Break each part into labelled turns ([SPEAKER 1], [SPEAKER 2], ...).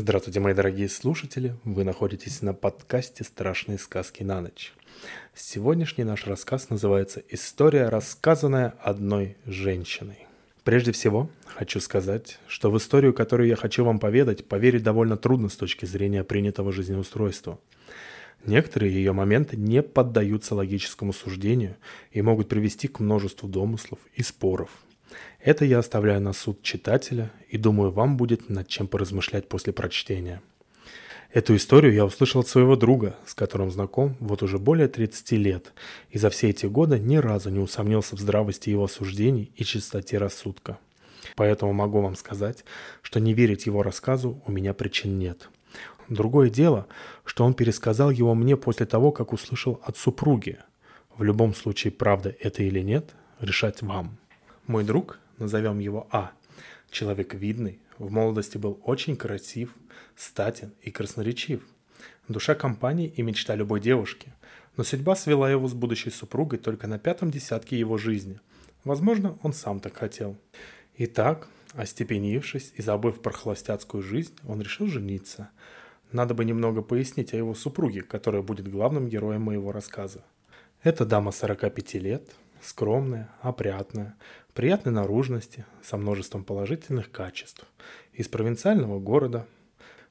[SPEAKER 1] Здравствуйте, мои дорогие слушатели! Вы находитесь на подкасте «Страшные сказки на ночь». Сегодняшний наш рассказ называется «История, рассказанная одной женщиной». Прежде всего, хочу сказать, что в историю, которую я хочу вам поведать, поверить довольно трудно с точки зрения принятого жизнеустройства. Некоторые ее моменты не поддаются логическому суждению и могут привести к множеству домыслов и споров – это я оставляю на суд читателя и думаю, вам будет над чем поразмышлять после прочтения. Эту историю я услышал от своего друга, с которым знаком вот уже более 30 лет, и за все эти годы ни разу не усомнился в здравости его суждений и чистоте рассудка. Поэтому могу вам сказать, что не верить его рассказу у меня причин нет. Другое дело, что он пересказал его мне после того, как услышал от супруги. В любом случае, правда это или нет, решать вам. Мой друг, назовем его А, человек видный, в молодости был очень красив, статен и красноречив. Душа компании и мечта любой девушки. Но судьба свела его с будущей супругой только на пятом десятке его жизни. Возможно, он сам так хотел. Итак, остепенившись и забыв про холостяцкую жизнь, он решил жениться. Надо бы немного пояснить о его супруге, которая будет главным героем моего рассказа. Это дама 45 лет, скромная, опрятная, приятной наружности, со множеством положительных качеств. Из провинциального города,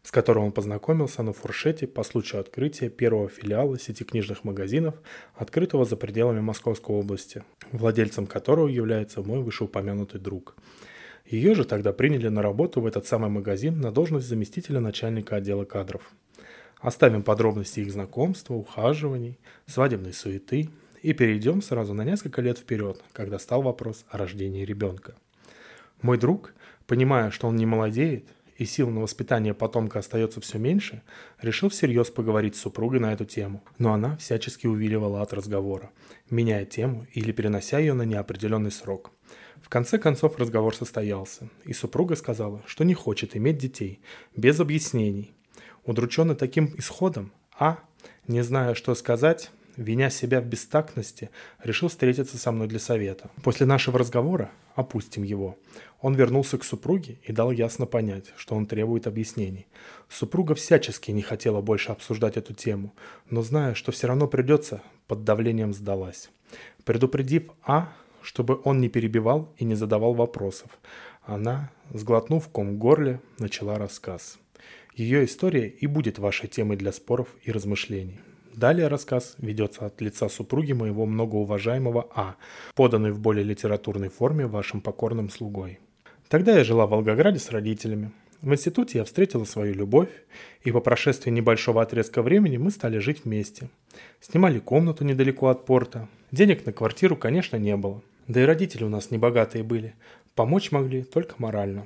[SPEAKER 1] с которым он познакомился на фуршете по случаю открытия первого филиала сети книжных магазинов, открытого за пределами Московской области, владельцем которого является мой вышеупомянутый друг. Ее же тогда приняли на работу в этот самый магазин на должность заместителя начальника отдела кадров. Оставим подробности их знакомства, ухаживаний, свадебной суеты – и перейдем сразу на несколько лет вперед, когда стал вопрос о рождении ребенка. Мой друг, понимая, что он не молодеет и сил на воспитание потомка остается все меньше, решил всерьез поговорить с супругой на эту тему, но она всячески увиливала от разговора, меняя тему или перенося ее на неопределенный срок. В конце концов разговор состоялся, и супруга сказала, что не хочет иметь детей, без объяснений. Удрученный таким исходом, а, не зная, что сказать, виня себя в бестактности, решил встретиться со мной для совета. После нашего разговора, опустим его, он вернулся к супруге и дал ясно понять, что он требует объяснений. Супруга всячески не хотела больше обсуждать эту тему, но зная, что все равно придется, под давлением сдалась. Предупредив А, чтобы он не перебивал и не задавал вопросов, она, сглотнув ком в горле, начала рассказ. Ее история и будет вашей темой для споров и размышлений. Далее рассказ ведется от лица супруги моего многоуважаемого А, поданный в более литературной форме вашим покорным слугой. Тогда я жила в Волгограде с родителями. В институте я встретила свою любовь, и по прошествии небольшого отрезка времени мы стали жить вместе. Снимали комнату недалеко от порта. Денег на квартиру, конечно, не было. Да и родители у нас небогатые были. Помочь могли только морально.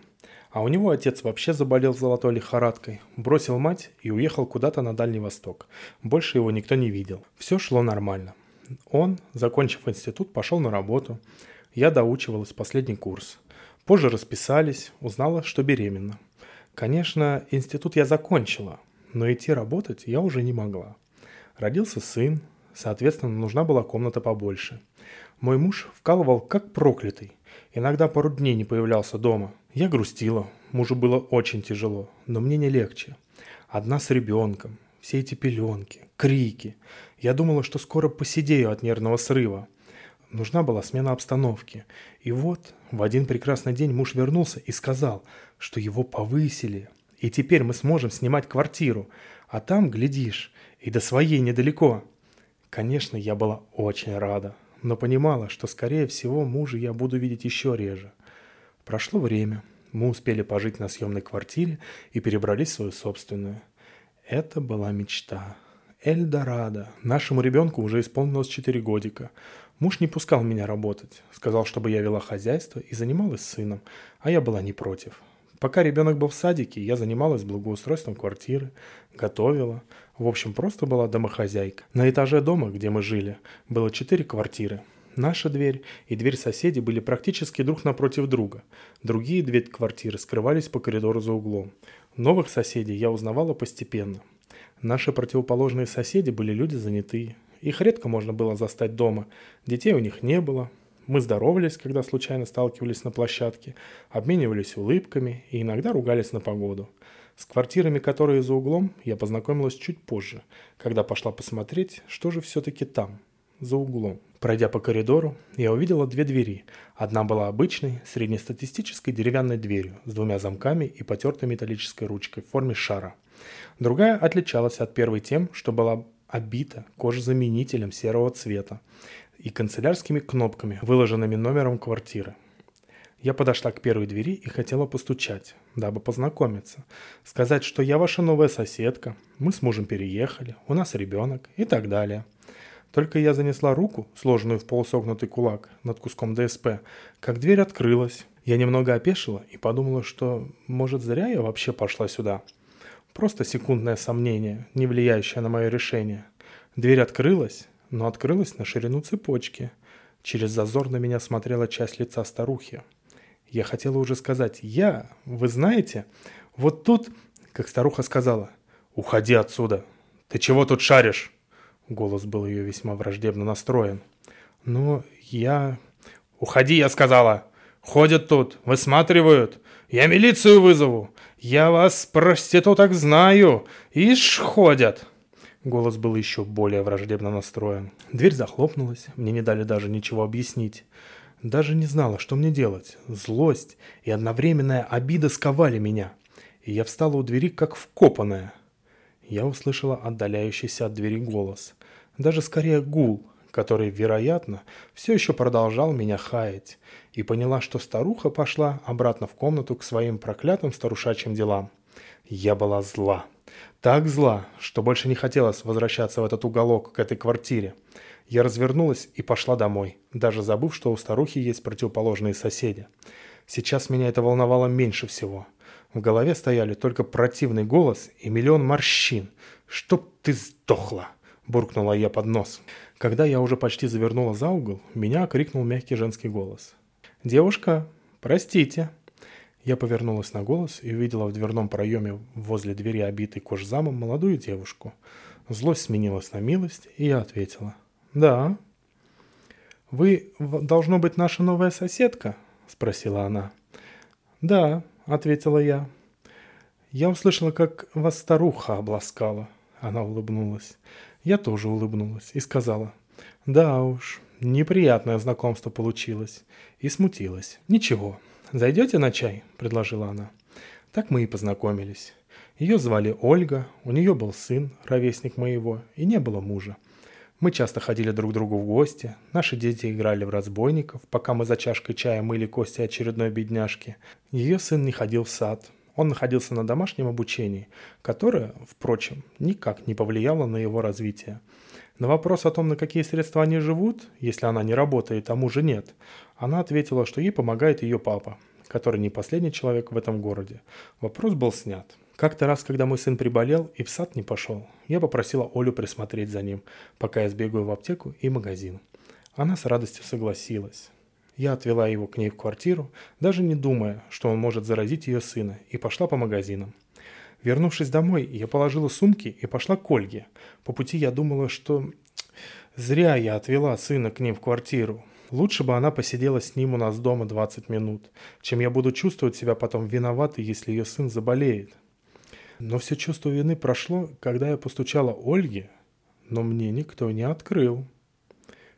[SPEAKER 1] А у него отец вообще заболел золотой лихорадкой, бросил мать и уехал куда-то на Дальний Восток. Больше его никто не видел. Все шло нормально. Он, закончив институт, пошел на работу. Я доучивалась последний курс. Позже расписались, узнала, что беременна. Конечно, институт я закончила, но идти работать я уже не могла. Родился сын, соответственно, нужна была комната побольше. Мой муж вкалывал как проклятый. Иногда пару дней не появлялся дома – я грустила, мужу было очень тяжело, но мне не легче. Одна с ребенком, все эти пеленки, крики. Я думала, что скоро посидею от нервного срыва. Нужна была смена обстановки. И вот в один прекрасный день муж вернулся и сказал, что его повысили. И теперь мы сможем снимать квартиру. А там, глядишь, и до своей недалеко. Конечно, я была очень рада, но понимала, что, скорее всего, мужа я буду видеть еще реже. Прошло время. Мы успели пожить на съемной квартире и перебрались в свою собственную. Это была мечта. Эльдорадо. Нашему ребенку уже исполнилось 4 годика. Муж не пускал меня работать. Сказал, чтобы я вела хозяйство и занималась сыном, а я была не против. Пока ребенок был в садике, я занималась благоустройством квартиры, готовила. В общем, просто была домохозяйка. На этаже дома, где мы жили, было четыре квартиры. Наша дверь и дверь соседей были практически друг напротив друга. Другие две квартиры скрывались по коридору за углом. Новых соседей я узнавала постепенно. Наши противоположные соседи были люди занятые. Их редко можно было застать дома. Детей у них не было. Мы здоровались, когда случайно сталкивались на площадке, обменивались улыбками и иногда ругались на погоду. С квартирами, которые за углом, я познакомилась чуть позже, когда пошла посмотреть, что же все-таки там, за углом. Пройдя по коридору, я увидела две двери. Одна была обычной, среднестатистической деревянной дверью с двумя замками и потертой металлической ручкой в форме шара. Другая отличалась от первой тем, что была обита кожезаменителем серого цвета и канцелярскими кнопками, выложенными номером квартиры. Я подошла к первой двери и хотела постучать, дабы познакомиться. Сказать, что я ваша новая соседка, мы с мужем переехали, у нас ребенок и так далее. Только я занесла руку, сложенную в полусогнутый кулак, над куском ДСП, как дверь открылась. Я немного опешила и подумала, что, может, зря я вообще пошла сюда. Просто секундное сомнение, не влияющее на мое решение. Дверь открылась, но открылась на ширину цепочки. Через зазор на меня смотрела часть лица старухи. Я хотела уже сказать «Я, вы знаете?» Вот тут, как старуха сказала, «Уходи отсюда! Ты чего тут шаришь?» Голос был ее весьма враждебно настроен. «Но я...» «Уходи, я сказала! Ходят тут, высматривают! Я милицию вызову! Я вас, проституток, знаю! Ишь, ходят!» Голос был еще более враждебно настроен. Дверь захлопнулась, мне не дали даже ничего объяснить. Даже не знала, что мне делать. Злость и одновременная обида сковали меня. И я встала у двери, как вкопанная. Я услышала отдаляющийся от двери голос. Даже скорее гул, который, вероятно, все еще продолжал меня хаять. И поняла, что старуха пошла обратно в комнату к своим проклятым старушачьим делам. Я была зла. Так зла, что больше не хотелось возвращаться в этот уголок, к этой квартире. Я развернулась и пошла домой, даже забыв, что у старухи есть противоположные соседи. Сейчас меня это волновало меньше всего. В голове стояли только противный голос и миллион морщин. «Чтоб ты сдохла!» – буркнула я под нос. Когда я уже почти завернула за угол, меня окрикнул мягкий женский голос. «Девушка, простите!» Я повернулась на голос и увидела в дверном проеме возле двери, обитой кожзамом, молодую девушку. Злость сменилась на милость, и я ответила. «Да». «Вы, должно быть, наша новая соседка?» – спросила она. «Да», – ответила я. «Я услышала, как вас старуха обласкала». Она улыбнулась. Я тоже улыбнулась и сказала. «Да уж, неприятное знакомство получилось». И смутилась. «Ничего, зайдете на чай?» – предложила она. Так мы и познакомились. Ее звали Ольга, у нее был сын, ровесник моего, и не было мужа. Мы часто ходили друг к другу в гости, наши дети играли в разбойников, пока мы за чашкой чая мыли кости очередной бедняжки. Ее сын не ходил в сад, он находился на домашнем обучении, которое, впрочем, никак не повлияло на его развитие. На вопрос о том, на какие средства они живут, если она не работает, а мужа нет, она ответила, что ей помогает ее папа, который не последний человек в этом городе. Вопрос был снят. Как-то раз, когда мой сын приболел и в сад не пошел, я попросила Олю присмотреть за ним, пока я сбегаю в аптеку и магазин. Она с радостью согласилась. Я отвела его к ней в квартиру, даже не думая, что он может заразить ее сына, и пошла по магазинам. Вернувшись домой, я положила сумки и пошла к Ольге. По пути я думала, что зря я отвела сына к ним в квартиру. Лучше бы она посидела с ним у нас дома 20 минут, чем я буду чувствовать себя потом виноватой, если ее сын заболеет. Но все чувство вины прошло, когда я постучала Ольге, но мне никто не открыл.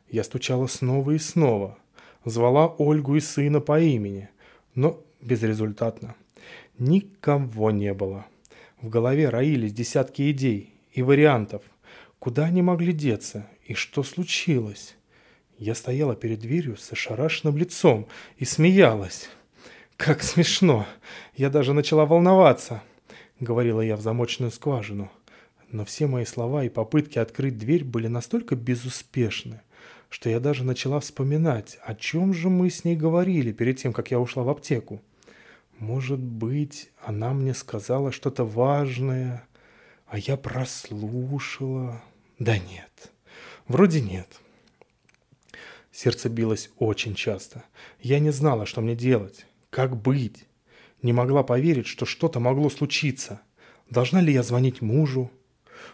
[SPEAKER 1] Я стучала снова и снова, звала Ольгу и сына по имени, но безрезультатно. Никого не было. В голове роились десятки идей и вариантов. Куда они могли деться и что случилось? Я стояла перед дверью с ошарашенным лицом и смеялась. Как смешно! Я даже начала волноваться. — говорила я в замочную скважину. Но все мои слова и попытки открыть дверь были настолько безуспешны, что я даже начала вспоминать, о чем же мы с ней говорили перед тем, как я ушла в аптеку. Может быть, она мне сказала что-то важное, а я прослушала. Да нет, вроде нет. Сердце билось очень часто. Я не знала, что мне делать, как быть. Не могла поверить, что что-то могло случиться. Должна ли я звонить мужу?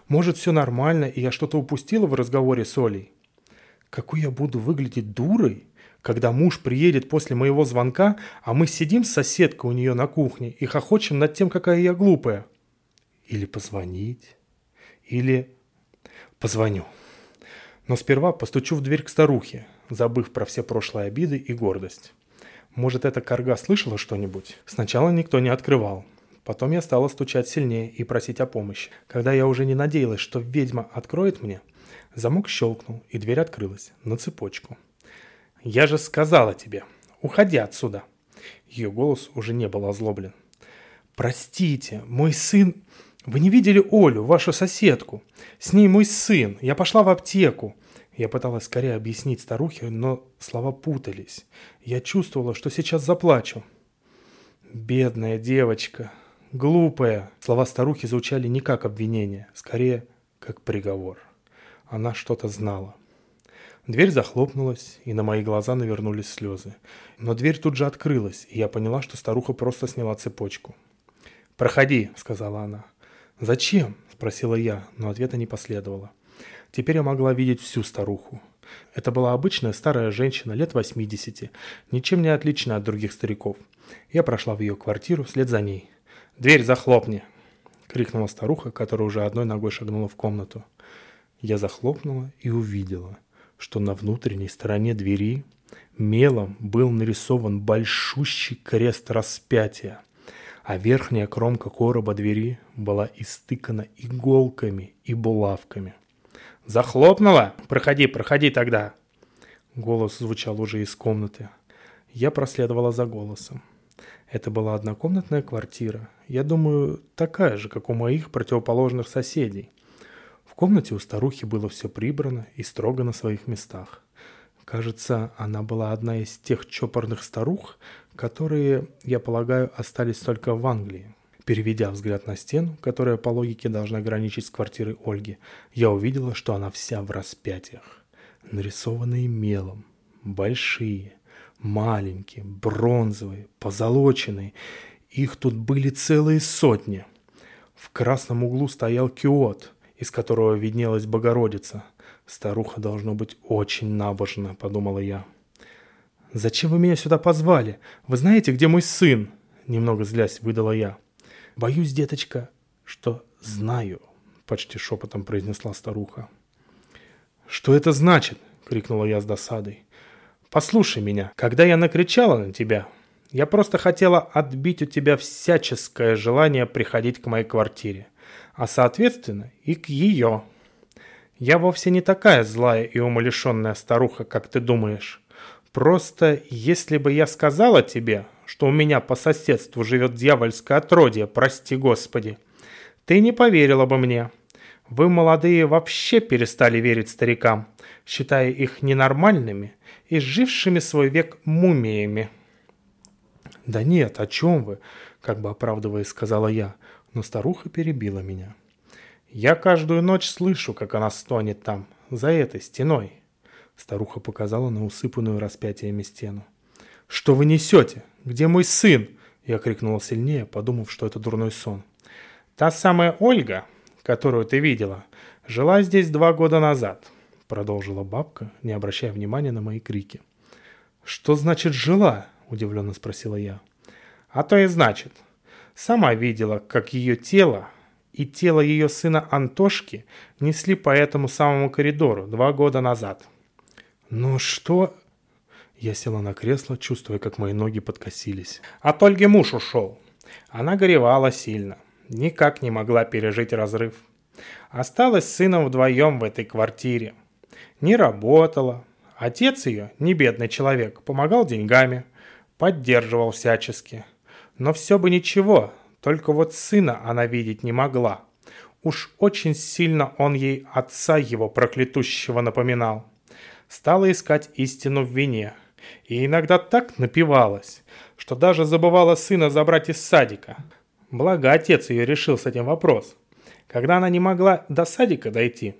[SPEAKER 1] Может, все нормально, и я что-то упустила в разговоре с Олей? Какой я буду выглядеть дурой, когда муж приедет после моего звонка, а мы сидим с соседкой у нее на кухне и хохочем над тем, какая я глупая? Или позвонить? Или... Позвоню. Но сперва постучу в дверь к старухе, забыв про все прошлые обиды и гордость. Может, эта корга слышала что-нибудь? Сначала никто не открывал. Потом я стала стучать сильнее и просить о помощи. Когда я уже не надеялась, что ведьма откроет мне, замок щелкнул, и дверь открылась на цепочку. «Я же сказала тебе, уходи отсюда!» Ее голос уже не был озлоблен. «Простите, мой сын...» «Вы не видели Олю, вашу соседку? С ней мой сын. Я пошла в аптеку». Я пыталась скорее объяснить старухе, но слова путались. Я чувствовала, что сейчас заплачу. «Бедная девочка. Глупая». Слова старухи звучали не как обвинение, скорее, как приговор. Она что-то знала. Дверь захлопнулась, и на мои глаза навернулись слезы. Но дверь тут же открылась, и я поняла, что старуха просто сняла цепочку. «Проходи», — сказала она. «Зачем?» – спросила я, но ответа не последовало. Теперь я могла видеть всю старуху. Это была обычная старая женщина, лет 80, ничем не отличная от других стариков. Я прошла в ее квартиру вслед за ней. «Дверь захлопни!» – крикнула старуха, которая уже одной ногой шагнула в комнату. Я захлопнула и увидела, что на внутренней стороне двери мелом был нарисован большущий крест распятия – а верхняя кромка короба двери была истыкана иголками и булавками. «Захлопнула? Проходи, проходи тогда!» Голос звучал уже из комнаты. Я проследовала за голосом. Это была однокомнатная квартира. Я думаю, такая же, как у моих противоположных соседей. Комнате у старухи было все прибрано и строго на своих местах. Кажется, она была одна из тех чопорных старух, которые, я полагаю, остались только в Англии. Переведя взгляд на стену, которая по логике должна граничить с квартирой Ольги, я увидела, что она вся в распятиях. Нарисованные мелом, большие, маленькие, бронзовые, позолоченные. Их тут были целые сотни. В красном углу стоял киот, из которого виднелась Богородица. Старуха должно быть очень набожна, подумала я. «Зачем вы меня сюда позвали? Вы знаете, где мой сын?» Немного злясь выдала я. «Боюсь, деточка, что знаю», — почти шепотом произнесла старуха. «Что это значит?» — крикнула я с досадой. «Послушай меня, когда я накричала на тебя, я просто хотела отбить у тебя всяческое желание приходить к моей квартире, а соответственно и к ее. Я вовсе не такая злая и умалишенная старуха, как ты думаешь. Просто если бы я сказала тебе, что у меня по соседству живет дьявольское отродье, прости господи, ты не поверила бы мне. Вы, молодые, вообще перестали верить старикам, считая их ненормальными и жившими свой век мумиями. «Да нет, о чем вы?» – как бы оправдываясь, сказала я, но старуха перебила меня. «Я каждую ночь слышу, как она стонет там, за этой стеной. Старуха показала на усыпанную распятиями стену. «Что вы несете? Где мой сын?» Я крикнула сильнее, подумав, что это дурной сон. «Та самая Ольга, которую ты видела, жила здесь два года назад», продолжила бабка, не обращая внимания на мои крики. «Что значит «жила»?» – удивленно спросила я. «А то и значит. Сама видела, как ее тело и тело ее сына Антошки несли по этому самому коридору два года назад». «Ну что...» Я села на кресло, чувствуя, как мои ноги подкосились. От Ольги муж ушел. Она горевала сильно. Никак не могла пережить разрыв. Осталась с сыном вдвоем в этой квартире. Не работала. Отец ее, не бедный человек, помогал деньгами, поддерживал всячески. Но все бы ничего, только вот сына она видеть не могла. Уж очень сильно он ей отца его проклятущего напоминал стала искать истину в вине. И иногда так напивалась, что даже забывала сына забрать из садика. Благо отец ее решил с этим вопрос. Когда она не могла до садика дойти,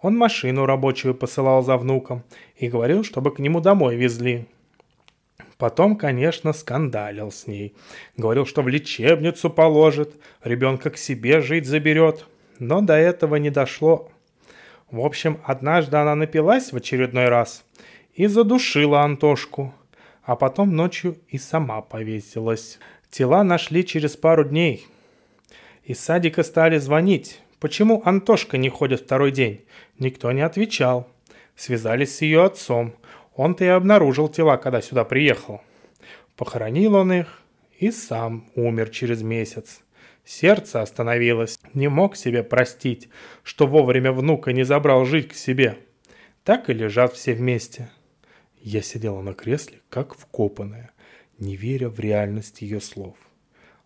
[SPEAKER 1] он машину рабочую посылал за внуком и говорил, чтобы к нему домой везли. Потом, конечно, скандалил с ней. Говорил, что в лечебницу положит, ребенка к себе жить заберет. Но до этого не дошло. В общем, однажды она напилась в очередной раз и задушила Антошку, а потом ночью и сама повесилась. Тела нашли через пару дней. Из садика стали звонить. Почему Антошка не ходит второй день? Никто не отвечал. Связались с ее отцом. Он-то и обнаружил тела, когда сюда приехал. Похоронил он их и сам умер через месяц. Сердце остановилось, не мог себе простить, что вовремя внука не забрал жить к себе. Так и лежат все вместе. Я сидела на кресле, как вкопанная, не веря в реальность ее слов.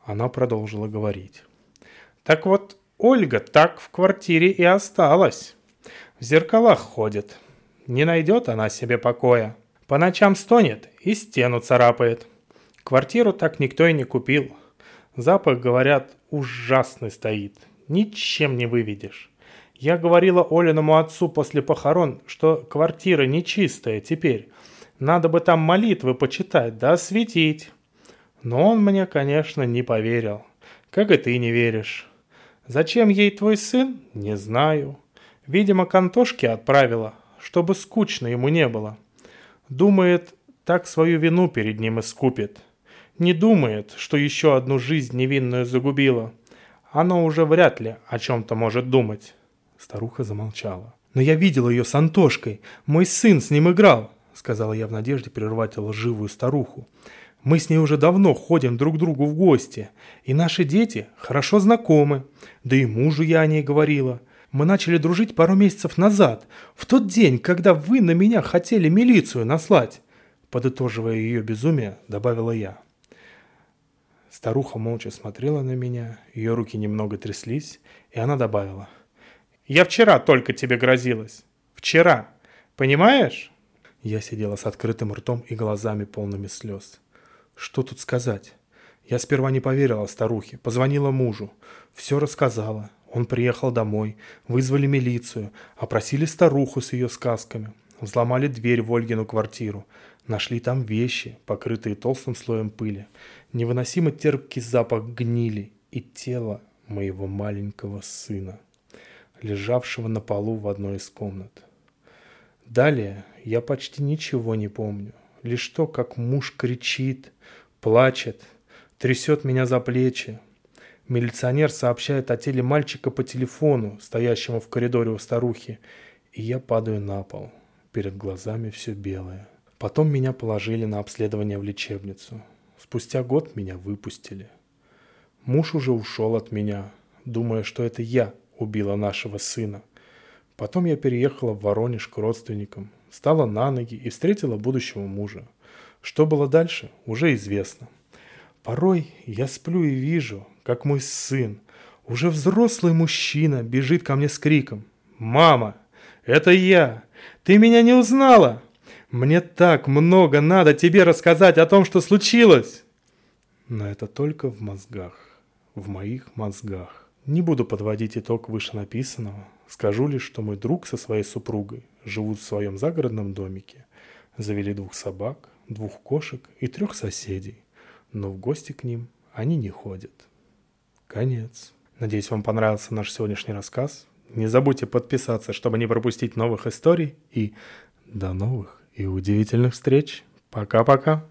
[SPEAKER 1] Она продолжила говорить. Так вот, Ольга так в квартире и осталась. В зеркалах ходит. Не найдет она себе покоя. По ночам стонет и стену царапает. Квартиру так никто и не купил. Запах, говорят, ужасный стоит. Ничем не выведешь. Я говорила Олиному отцу после похорон, что квартира нечистая теперь. Надо бы там молитвы почитать, да осветить. Но он мне, конечно, не поверил. Как и ты не веришь. Зачем ей твой сын? Не знаю. Видимо, к Антошке отправила, чтобы скучно ему не было. Думает, так свою вину перед ним искупит. Не думает, что еще одну жизнь невинную загубила. Оно уже вряд ли о чем-то может думать. Старуха замолчала. «Но я видела ее с Антошкой. Мой сын с ним играл», — сказала я в надежде прервать лживую старуху. «Мы с ней уже давно ходим друг к другу в гости, и наши дети хорошо знакомы. Да и мужу я о ней говорила. Мы начали дружить пару месяцев назад, в тот день, когда вы на меня хотели милицию наслать», — подытоживая ее безумие, добавила я. Старуха молча смотрела на меня, ее руки немного тряслись, и она добавила. «Я вчера только тебе грозилась. Вчера. Понимаешь?» Я сидела с открытым ртом и глазами полными слез. Что тут сказать? Я сперва не поверила старухе, позвонила мужу. Все рассказала. Он приехал домой, вызвали милицию, опросили старуху с ее сказками. Взломали дверь в Ольгину квартиру. Нашли там вещи, покрытые толстым слоем пыли. Невыносимо терпкий запах гнили и тело моего маленького сына, лежавшего на полу в одной из комнат. Далее я почти ничего не помню. Лишь то, как муж кричит, плачет, трясет меня за плечи. Милиционер сообщает о теле мальчика по телефону, стоящему в коридоре у старухи, и я падаю на пол. Перед глазами все белое. Потом меня положили на обследование в лечебницу. Спустя год меня выпустили. Муж уже ушел от меня, думая, что это я убила нашего сына. Потом я переехала в Воронеж к родственникам, стала на ноги и встретила будущего мужа. Что было дальше, уже известно. Порой я сплю и вижу, как мой сын, уже взрослый мужчина, бежит ко мне с криком. «Мама, это я! Ты меня не узнала!» Мне так много надо тебе рассказать о том, что случилось!» Но это только в мозгах, в моих мозгах. Не буду подводить итог вышенаписанного. Скажу лишь, что мой друг со своей супругой живут в своем загородном домике. Завели двух собак, двух кошек и трех соседей. Но в гости к ним они не ходят. Конец. Надеюсь, вам понравился наш сегодняшний рассказ. Не забудьте подписаться, чтобы не пропустить новых историй. И до новых и удивительных встреч. Пока-пока.